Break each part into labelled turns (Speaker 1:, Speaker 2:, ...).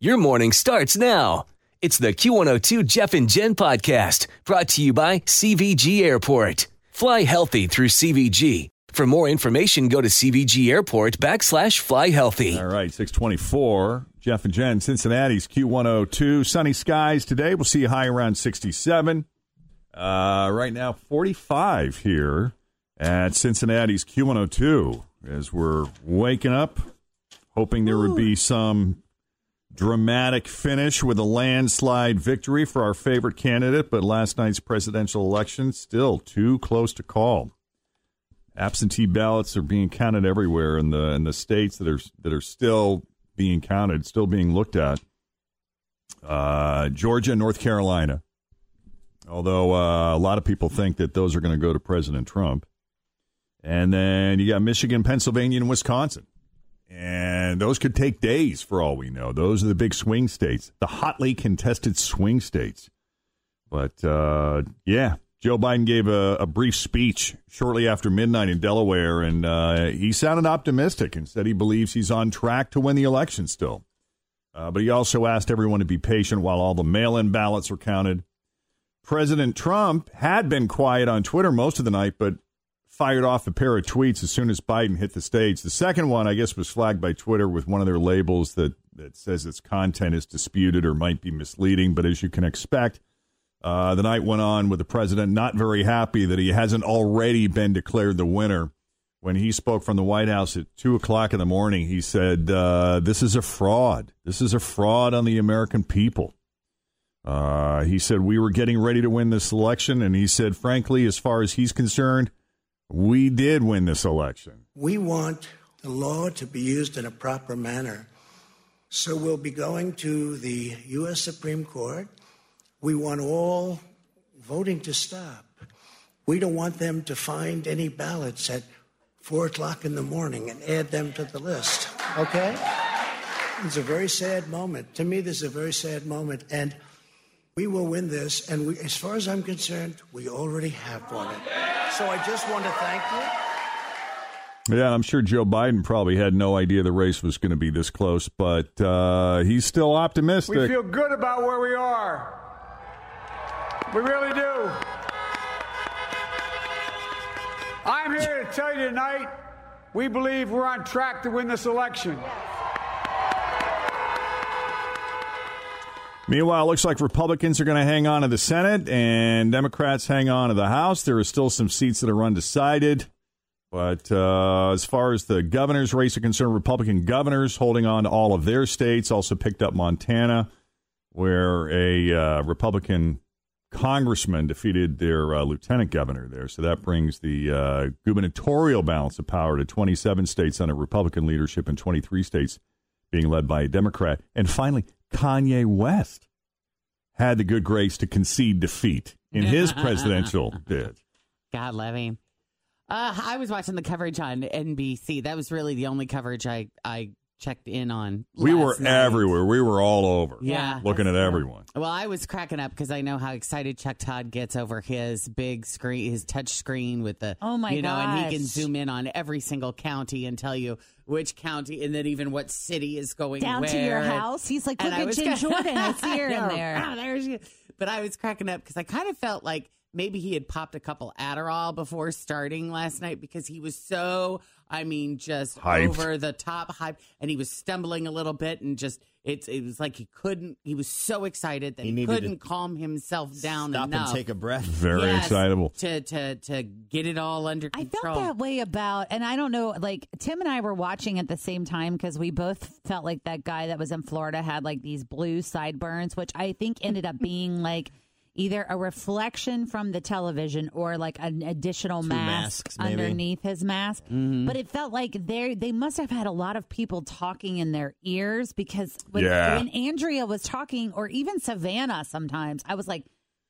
Speaker 1: Your morning starts now. It's the Q102 Jeff and Jen podcast brought to you by CVG Airport. Fly healthy through CVG. For more information, go to CVG Airport backslash fly healthy.
Speaker 2: All right, 624. Jeff and Jen, Cincinnati's Q102. Sunny skies today. We'll see a high around 67. Uh, right now, 45 here at Cincinnati's Q102 as we're waking up, hoping there would be some dramatic finish with a landslide victory for our favorite candidate, but last night's presidential election still too close to call. Absentee ballots are being counted everywhere in the in the states that are that are still being counted, still being looked at. Uh, Georgia, North Carolina. Although uh, a lot of people think that those are going to go to President Trump. And then you got Michigan, Pennsylvania, and Wisconsin. And those could take days for all we know. Those are the big swing states, the hotly contested swing states. But uh, yeah, Joe Biden gave a, a, brief speech shortly after midnight in Delaware, and uh, he sounded optimistic and said he believes he's on track to win the election still. Uh, but he also asked everyone to be patient while all the mail in ballots were counted. President Trump had been quiet on Twitter most of the night, but fired off a pair of tweets as soon as Biden hit the stage. The second one, I guess, was flagged by Twitter with one of their labels that, that says its content is disputed or might be misleading. But as you can expect, uh, the night went on with the president not very happy that he hasn't already been declared the winner. When he spoke from the White House at 2 o'clock in the morning, he said, uh, This is a fraud. This is a fraud on the American people. Uh, he said, We were getting ready to win this election. And he said, frankly, as far as he's concerned, we did win this election.
Speaker 3: We want the law to be used in a proper manner. So we'll be going to the U.S. Supreme Court. We want all voting to stop. We don't want them to find any ballots at four o'clock in the morning and add them to the list. Okay? It's a very sad moment. To me, this is a very sad moment. And we will win this. And we, as far as I'm concerned, we already have won it. So I just want to thank you.
Speaker 2: Yeah, I'm sure Joe Biden probably had no idea the race was going to be this close, but uh, he's still optimistic.
Speaker 4: We feel good about where we are. We really do. I'm here to tell you tonight we believe we're on track to win this election.
Speaker 2: Meanwhile, it looks like Republicans are going to hang on to the Senate and Democrats hang on to the House. There are still some seats that are undecided. But uh, as far as the governor's race are concerned, Republican governors holding on to all of their states also picked up Montana, where a uh, Republican congressman defeated their uh, lieutenant governor there. So that brings the uh, gubernatorial balance of power to 27 states under Republican leadership and 23 states being led by a Democrat. And finally, Kanye West had the good grace to concede defeat in his presidential bid.
Speaker 5: God love him. Uh, I was watching the coverage on NBC. That was really the only coverage I, I checked in on.
Speaker 2: We were
Speaker 5: night.
Speaker 2: everywhere. We were all over.
Speaker 5: Yeah.
Speaker 2: Looking at everyone.
Speaker 5: Well, I was cracking up because I know how excited Chuck Todd gets over his big screen, his touch screen with the,
Speaker 6: oh my
Speaker 5: you know, and he can zoom in on every single county and tell you which county and then even what city is going
Speaker 6: Down to your house. He's like, look
Speaker 5: I
Speaker 6: at
Speaker 5: was
Speaker 6: Jen
Speaker 5: kinda-
Speaker 6: Jordan. I see her in there.
Speaker 5: Ah, there she is. But I was cracking up because I kind of felt like maybe he had popped a couple Adderall before starting last night because he was so I mean, just
Speaker 2: Hyped.
Speaker 5: over the top hype, and he was stumbling a little bit, and just it's it was like he couldn't. He was so excited that
Speaker 6: He
Speaker 5: he, couldn't calm himself down
Speaker 6: Stop
Speaker 5: enough.
Speaker 6: and take a breath.
Speaker 2: Very
Speaker 5: Yes,
Speaker 2: excitable.
Speaker 5: to to to get it all under control.
Speaker 7: I felt that way about, and I don't know, like Tim and I were watching at the same time because we both felt like that guy that was in Florida had like these blue sideburns, which I think ended up being like either a reflection from the television or like an additional
Speaker 6: Two
Speaker 7: mask
Speaker 6: masks, maybe.
Speaker 7: underneath his mask. But it felt like they they must have had a lot of people talking in their ears because when,
Speaker 2: Yeah.
Speaker 7: when Andrea was talking, or even Savannah, sometimes I was like,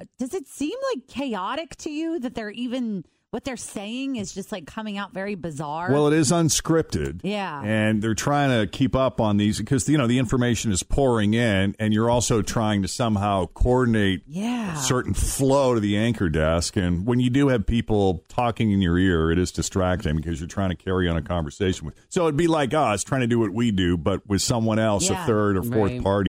Speaker 7: uh, does it seem like chaotic to you that they're even what they're saying is just like coming out very bizarre?
Speaker 2: Well, it is unscripted.
Speaker 7: Yeah.
Speaker 2: And they're trying to keep up on these because, you know, the information is pouring in, and you're also trying to somehow coordinate
Speaker 7: Yeah.
Speaker 2: a certain flow to the anchor desk. And when you do have people talking in your ear, it is distracting because you're trying to carry on a conversation with. So it'd be like us trying to do what we do, but with someone else,
Speaker 7: Yeah.
Speaker 2: a third or fourth
Speaker 5: Right.
Speaker 2: party.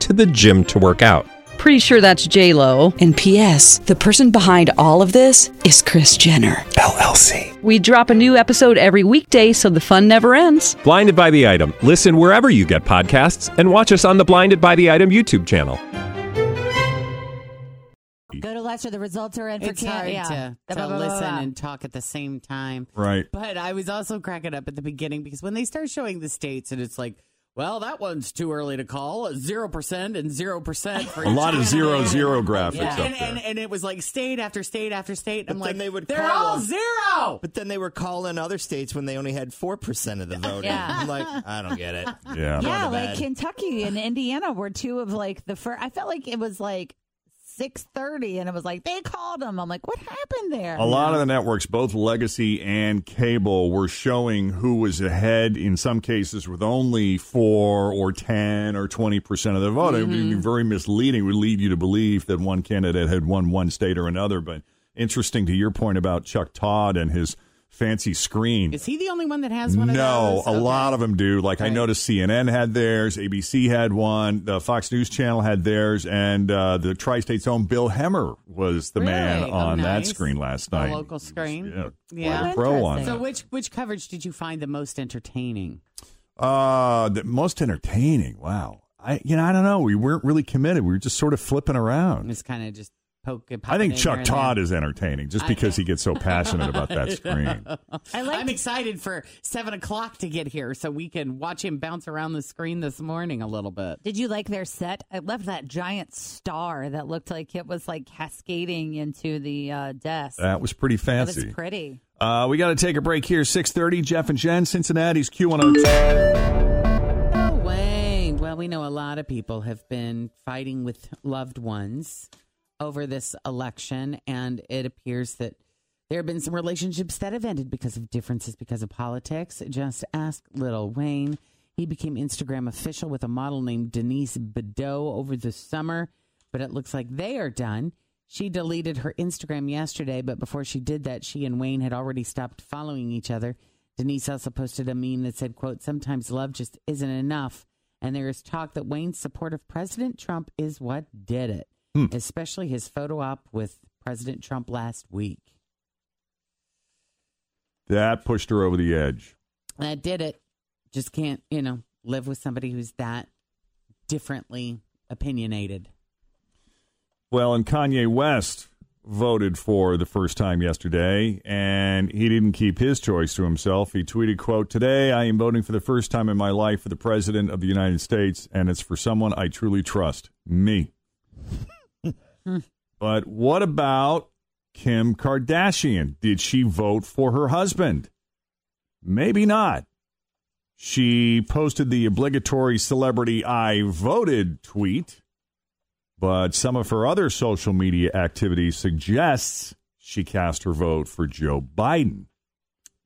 Speaker 8: to the gym to work out.
Speaker 9: Pretty sure that's J Lo.
Speaker 10: And P.S. The person behind all of this is Kris Jenner.
Speaker 8: LLC.
Speaker 9: We drop a new episode every weekday, so the fun never ends.
Speaker 8: Blinded by the item. Listen wherever you get podcasts, and watch us on the Blinded by the Item YouTube channel.
Speaker 7: Go to Lester. The results are in for
Speaker 5: it's
Speaker 7: Can-
Speaker 5: hard
Speaker 7: yeah.
Speaker 5: to,
Speaker 7: Blah, blah, blah,
Speaker 5: listen
Speaker 7: blah.
Speaker 5: and talk at the same time.
Speaker 2: Right.
Speaker 5: But I was also cracking up at the beginning because when they start showing the states and it's like, well, that one's too early to call. Zero percent and zero percent for
Speaker 2: A lot of zero
Speaker 5: candidate.
Speaker 2: zero graphics
Speaker 5: Yeah.
Speaker 2: up
Speaker 5: And,
Speaker 2: there.
Speaker 5: and, and it was like state after state after state. I'm
Speaker 6: But
Speaker 5: like,
Speaker 6: then they would
Speaker 5: they're
Speaker 6: call
Speaker 5: all
Speaker 6: them-
Speaker 5: zero.
Speaker 6: But then they were calling other states when they only had 4% of the voting.
Speaker 7: Yeah.
Speaker 6: I'm like, I don't get it.
Speaker 2: Yeah.
Speaker 7: yeah, like
Speaker 6: bed.
Speaker 7: Kentucky and Indiana were two of like the first. I felt like it was like six thirty, and it was like they called them. I'm like, what happened there?
Speaker 2: A lot of the networks, both legacy and cable, were showing who was ahead in some cases with only four or 10 or 20% of the vote. It would be mm-hmm. very misleading. It would lead you to believe that one candidate had won one state or another. But interesting to your point about Chuck Todd and his fancy screen.
Speaker 5: Is he the only one that has one of
Speaker 2: No, a lot of them do. Like I noticed CNN had theirs, ABC had one, the Fox News Channel had theirs, and uh, the Tri-State's own Bill Hemmer was the man
Speaker 5: Really? Oh,
Speaker 2: on that screen last night.
Speaker 5: local screen?
Speaker 2: Yeah,
Speaker 5: Yeah.
Speaker 2: a pro on that.
Speaker 5: So which which coverage did you find the most entertaining?
Speaker 2: Uh, the most entertaining. Wow. I you know I don't know. We weren't really committed. We were just sort of flipping around.
Speaker 5: It's kind of just poke.
Speaker 2: I think Chuck Todd is entertaining just because he gets so passionate about that screen.
Speaker 7: I like
Speaker 5: I'm excited for seven o'clock to get here so we can watch him bounce around the screen this morning a little bit.
Speaker 7: Did you like their set? I loved that giant star that looked like it was like cascading into the uh, desk.
Speaker 2: That was pretty
Speaker 7: That was
Speaker 2: fancy.
Speaker 7: pretty.
Speaker 2: Uh, we got to take a break here. Six thirty. Jeff and Jen, Cincinnati's Q one hundred two.
Speaker 5: Oh, Wayne. Well, we know a lot of people have been fighting with loved ones over this election, and it appears that there have been some relationships that have ended because of differences because of politics. Just ask Lil Wayne. He became Instagram official with a model named Denise Bidot over the summer, but it looks like they are done. She deleted her Instagram yesterday, but before she did that, she and Wayne had already stopped following each other. Denise also posted a meme that said, quote, sometimes love just isn't enough. And there is talk that Wayne's support of President Trump is what did it, Hmm. especially his photo op with President Trump last week.
Speaker 2: That pushed her over the edge.
Speaker 5: That did it. Just can't, you know, live with somebody who's that differently opinionated.
Speaker 2: Well, and Kanye West voted for the first time yesterday, and he didn't keep his choice to himself. He tweeted, quote, Today I am voting for the first time in my life for the President of the United States, and it's for someone I truly trust, me. But what about Kim Kardashian? Did she vote for her husband? Maybe not. She posted the obligatory celebrity I voted tweet but some of her other social media activity suggests she cast her vote for Joe Biden.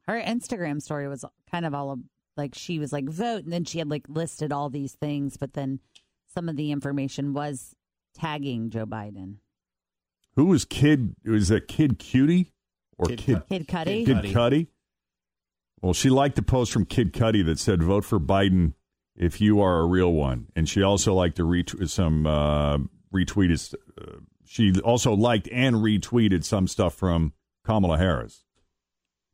Speaker 7: Her Instagram story was kind of all like she was like vote, and then she had like listed all these things, but then some of the information was tagging Joe Biden.
Speaker 2: Who was Kid? Was that Kid Cutie or
Speaker 6: Kid
Speaker 2: Kid
Speaker 6: Cu-
Speaker 7: Kid Cudi.
Speaker 2: Kid
Speaker 6: Cudi.
Speaker 2: Cudi? Well, she liked the post from Kid Cudi that said, "Vote for Biden if you are a real one," and she also liked to retweet some uh, retweeted. Uh, she also liked and retweeted some stuff from Kamala Harris.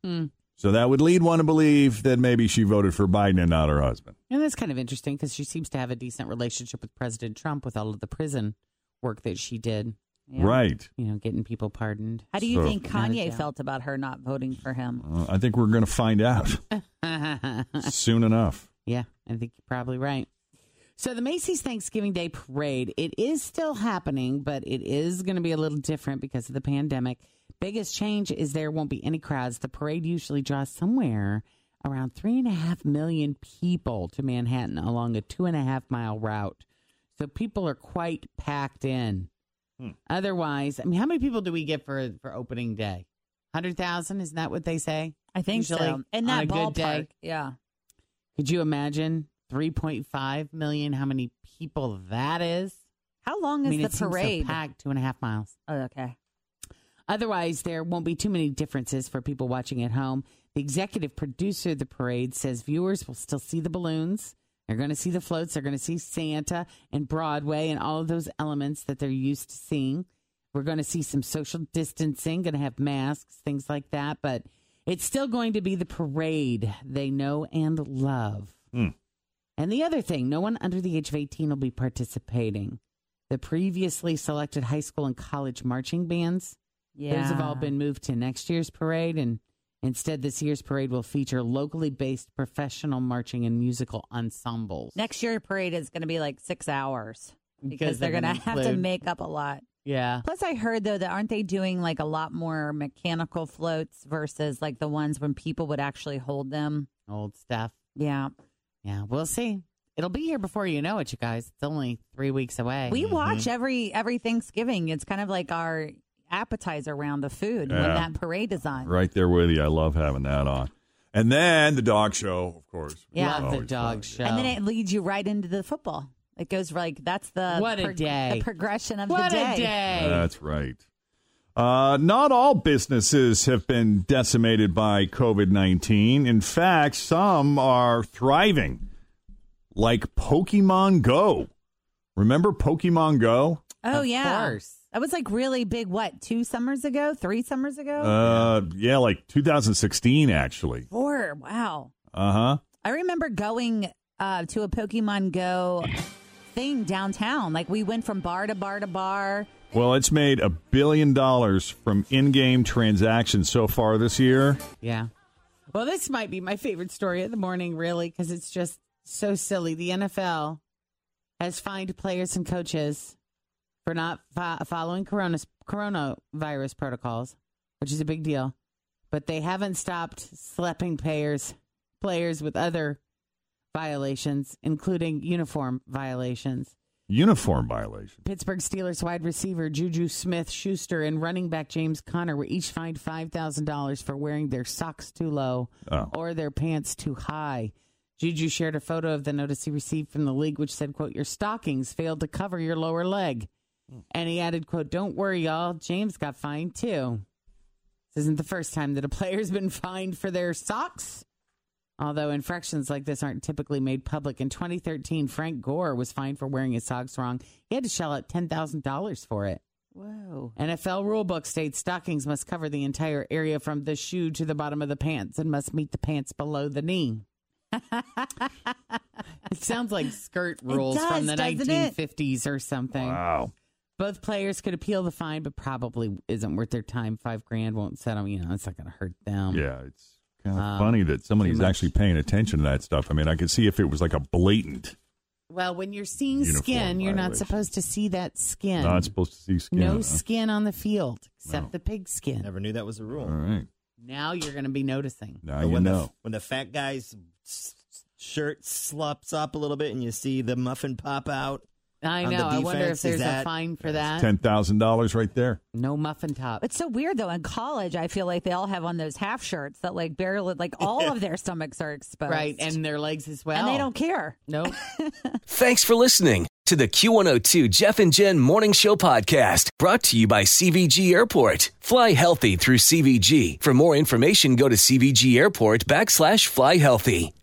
Speaker 5: Hmm.
Speaker 2: So that would lead one to believe that maybe she voted for Biden and not her husband.
Speaker 5: And that's kind of interesting because she seems to have a decent relationship with President Trump with all of the prison work that she did.
Speaker 7: Yeah.
Speaker 2: Right.
Speaker 5: You know, getting people pardoned.
Speaker 7: How do you
Speaker 2: So-
Speaker 7: think Kanye felt about her not voting for him?
Speaker 2: Uh, I think we're going to find out soon enough.
Speaker 5: Yeah, I think you're probably right. So the Macy's Thanksgiving Day Parade, it is still happening, but it is going to be a little different because of the pandemic. Biggest change is there won't be any crowds. The parade usually draws somewhere around three and a half million people to Manhattan along a two and a half mile route. So people are quite packed in. Hmm. Otherwise, I mean, how many people do we get for for opening day? Hundred thousand? Isn't that what they say?
Speaker 7: I think
Speaker 5: Usually
Speaker 7: so. In
Speaker 5: on
Speaker 7: that
Speaker 5: a good
Speaker 7: ballpark,
Speaker 5: day.
Speaker 7: yeah.
Speaker 5: Could you imagine 3.5 million? How many people that is?
Speaker 7: How long is
Speaker 5: I mean,
Speaker 7: the
Speaker 5: it seems so
Speaker 7: parade?
Speaker 5: packed, two and a half miles.
Speaker 7: Oh, okay.
Speaker 5: Otherwise, there won't be too many differences for people watching at home. The executive producer of the parade says viewers will still see the balloons. They're going to see the floats. They're going to see Santa and Broadway and all of those elements that they're used to seeing. We're going to see some social distancing, going to have masks, things like that. But it's still going to be the parade they know and love.
Speaker 2: Hmm.
Speaker 5: And the other thing, no one under the age of 18 will be participating. The previously selected high school and college marching bands,
Speaker 7: Yeah.
Speaker 5: those have all been moved to next year's parade. And instead, this year's parade will feature locally based professional marching and musical ensembles.
Speaker 7: Next year parade is going to be like six hours because,
Speaker 5: Because
Speaker 7: they're,
Speaker 5: they're
Speaker 7: going to have to make up a lot.
Speaker 5: Yeah.
Speaker 7: Plus, I heard though that aren't they doing like a lot more mechanical floats versus like the ones when people would actually hold them?
Speaker 5: Old stuff.
Speaker 7: Yeah.
Speaker 5: Yeah. We'll see. It'll be here before you know it, you guys. It's only three weeks away.
Speaker 7: We mm-hmm. watch every every Thanksgiving. It's kind of like our appetizer round of food when that parade is on.
Speaker 2: Right there with you. I love having that on. And then the dog show, of course.
Speaker 7: Yeah.
Speaker 5: Love the dog
Speaker 2: fun.
Speaker 5: show.
Speaker 7: And then it leads you right into the football. It goes like that's the
Speaker 5: What a day.
Speaker 7: the progression of
Speaker 5: what
Speaker 7: the day.
Speaker 5: a day.
Speaker 2: That's right. Uh, not all businesses have been decimated by COVID 19. In fact, some are thriving, like Pokemon Go. Remember Pokemon Go?
Speaker 7: Oh yeah.
Speaker 5: Of
Speaker 7: yeah,
Speaker 5: course.
Speaker 7: That was like really big. What two summers ago? Three summers ago?
Speaker 2: Uh, yeah, like 2016, actually.
Speaker 7: Four. Wow.
Speaker 2: Uh huh.
Speaker 7: I remember going uh, to a Pokemon Go thing downtown. Like we went from bar to bar to bar.
Speaker 2: Well, it's made a billion dollars from in game transactions so far this year.
Speaker 5: Yeah. Well, this might be my favorite story of the morning, really, because it's just so silly. The NFL has fined players and coaches for not fo- following corona, coronavirus protocols, which is a big deal. But they haven't stopped slapping players, players with other violations, including uniform violations.
Speaker 2: Uniform violation.
Speaker 5: Pittsburgh Steelers wide receiver Juju Smith Schuster and running back James Conner were each fined $5,000 for wearing their socks too low
Speaker 2: Oh.
Speaker 5: or their pants too high. Juju shared a photo of the notice he received from the league, which said, quote, your stockings failed to cover your lower leg. And he added, quote, don't worry, y'all. James got fined too. This isn't the first time that a player's been fined for their socks. Although infractions like this aren't typically made public, in 2013, Frank Gore was fined for wearing his socks wrong. He had to shell out $10,000 for it.
Speaker 7: Whoa.
Speaker 5: NFL rulebook states stockings must cover the entire area from the shoe to the bottom of the pants and must meet the pants below the knee. it sounds like skirt rules from the
Speaker 7: does, doesn't it?
Speaker 5: 1950s or something.
Speaker 2: Wow.
Speaker 5: Both players could appeal the fine, but probably isn't worth their time. Five grand won't set them. You know, it's not going to hurt them.
Speaker 2: Yeah, it's kind of
Speaker 5: Um,
Speaker 2: funny that somebody's
Speaker 5: too
Speaker 2: actually paying attention to that stuff. I mean, I could see if it was like a blatant,
Speaker 5: Well, when you're seeing
Speaker 2: Uniform
Speaker 5: skin, you're not supposed to see that skin.
Speaker 2: not supposed to see skin.
Speaker 5: no
Speaker 2: huh?
Speaker 5: skin on the field except
Speaker 2: No.
Speaker 5: the pig skin.
Speaker 6: Never knew that was a rule.
Speaker 2: All right.
Speaker 5: Now you're going to be noticing.
Speaker 2: Now
Speaker 6: But
Speaker 2: you
Speaker 6: when
Speaker 2: know.
Speaker 6: The, when the fat guy's s- s- shirt slops up a little bit and you see the muffin pop out,
Speaker 5: I
Speaker 6: on the
Speaker 5: know. I wonder if
Speaker 6: defense? Is
Speaker 5: there's a fine for that.
Speaker 2: Ten thousand dollars right there.
Speaker 5: No muffin top.
Speaker 7: It's so weird though. In college, I feel like they all have on those half shirts that like barely, like all of their stomachs are exposed,
Speaker 5: Right, and their legs as well.
Speaker 7: and they don't care.
Speaker 5: Nope.
Speaker 1: Thanks for listening to the Q102 Jeff and Jen Morning Show podcast brought to you by CVG Airport. Fly healthy through CVG. For more information, go to CVG Airport backslash fly healthy.